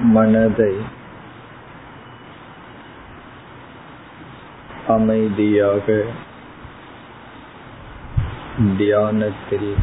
மனதை அமைதியாக தியானத்தில்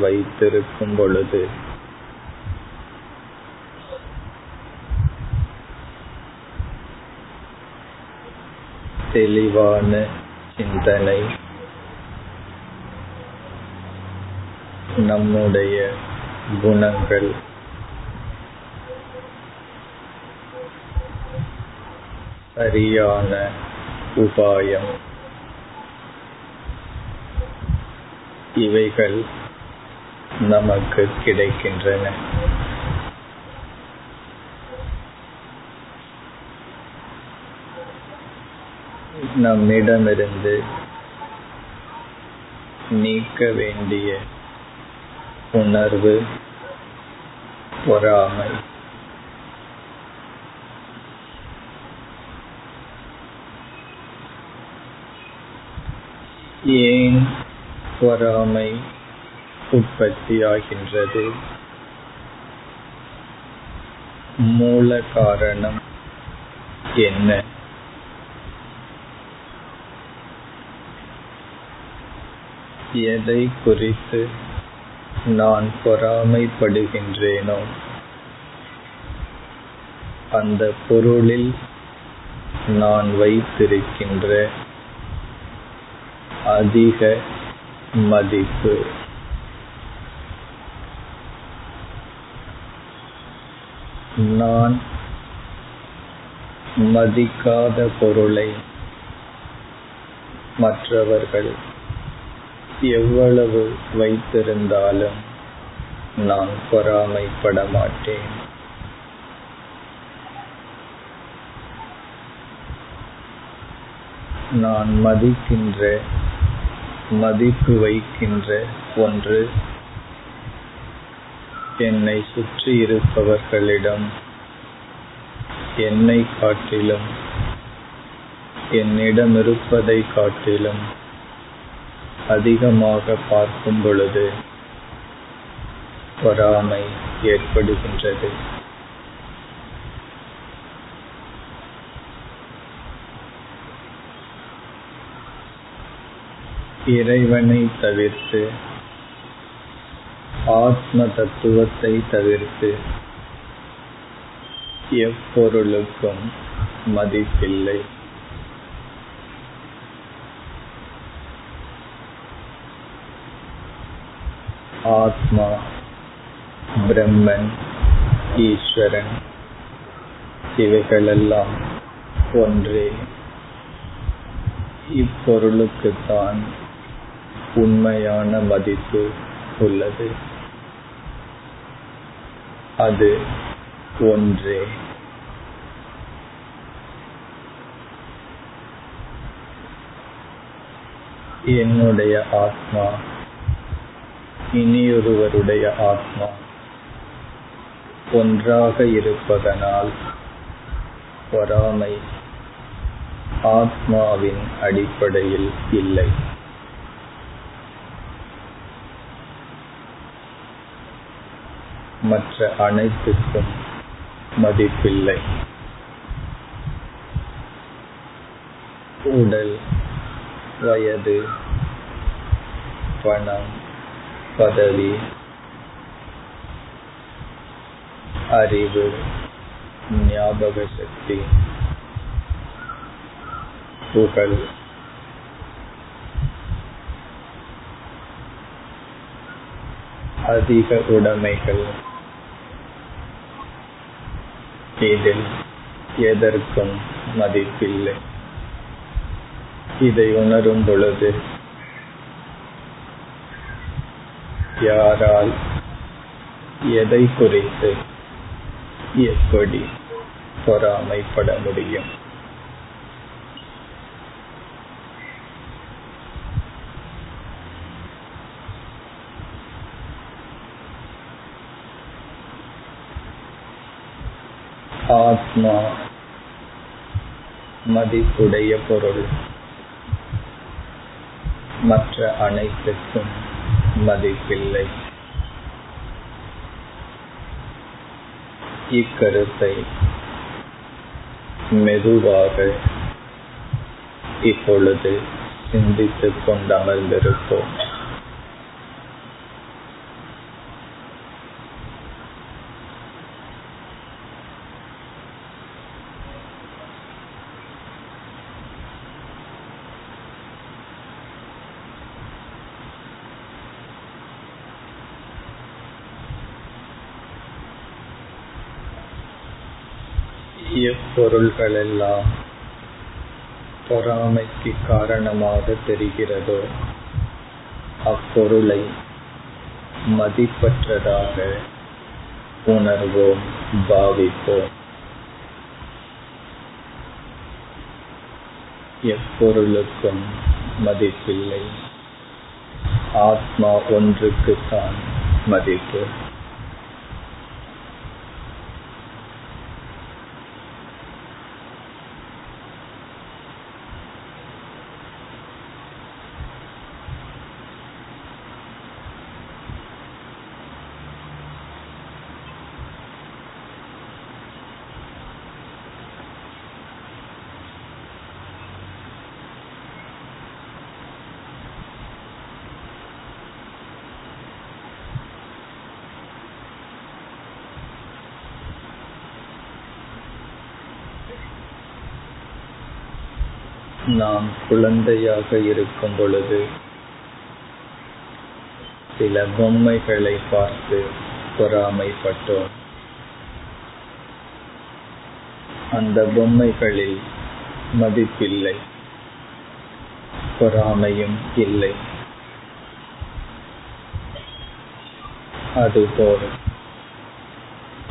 வைத்திருக்கும் பொழுது தெளிவான சிந்தனை நம்முடைய குணங்கள் சரியான உபாயம். இவைகள் நமக்கு கிடைக்கின்றன. நம்மிடமிருந்து நீக்க வேண்டிய உணர்வு பொறாமை ஏன் பொறாமை உற்பத்தியாகின்றது? மூல காரணம் என்ன? எதை குறித்து நான் பொறாமைப்படுகின்றேனோ அந்த பொருளில் நான் வைத்திருக்கின்ற அதிக மதிப்பு. நான் மதிக்காத பொருளை மற்றவர்கள் எவ்வளவு வைத்திருந்தாலும் நான் பொறாமைப்பட மாட்டேன். நான் மதிக்கின்ற மதிப்பு வைக்கின்ற ஒன்று என்னை சுற்றி இருப்பவர்களிடம் என்னை காட்டிலும் என்னிடம் இருப்பதை காட்டிலும் அதிகமாக பார்க்கும் பொழுது பொறாமை ஏற்படுகின்றது. இறைவனை தவிர்த்து ஆத்ம தத்துவத்தை தவிர்த்து எப்பொருளுக்கும் மதிப்பில்லை. ஆத்மா பிரம்மன் ஈஸ்வரன் இவைகளெல்லாம் ஒன்றே. இப்பொருளுக்குத்தான் உண்மையான மதிப்பு உள்ளது. அது ஒன்றே. என்னுடைய ஆத்மா இனியொருவருடைய ஆத்மா ஒன்றாக இருப்பதனால் பொறாமை ஆத்மாவின் அடிப்படையில் இல்லை. மற்ற அனைத்துக்கும் மதிப்பில்லை. உடல் வயது பணம் பதவி அறிவு ஞாபக சக்தி புகழ் அதிக உடைமைகள் இதில் எதற்கும் மதிப்பில்லை. இதை உணரும் பொழுது யாரால் எதை குறித்து எப்படி பொறாமைப்பட முடியும்? ஆத்மா மதிப்புடைய பொருள். மற்ற அனைத்துக்கும் மதிப்பில்லை. இக்கருத்தை மெதுவாக இப்பொழுது சிந்தித்துக் முக்கிய பொருள்களெல்லாம் பொறாமைக்கு காரணமாக தெரிகிறதோ அப்பொருளை மதிப்பற்றதாக உணர்வோம் பாவிப்போம். எப்பொருளுக்கும் மதிப்பில்லை. ஆத்மா ஒன்றுக்குத்தான் மதிப்பு. நாம் குழந்தையாக இருக்கும் பொழுது சில பொம்மைகளை பார்த்து பொறாமைப்பட்டோம். அந்த பொம்மைகளில் மதிப்பில்லை பொறாமையும் இல்லை. அதுபோல்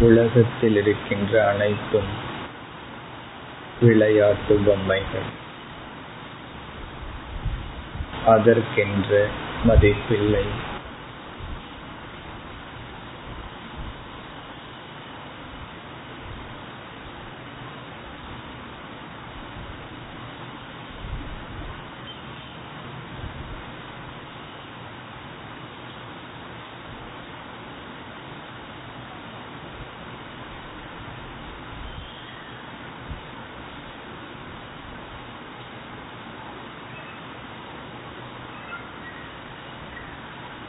உலகத்தில் இருக்கின்ற அனைத்தும் விளையாட்டு பொம்மைகள். அதற்கென்று மதிப்பில்லை.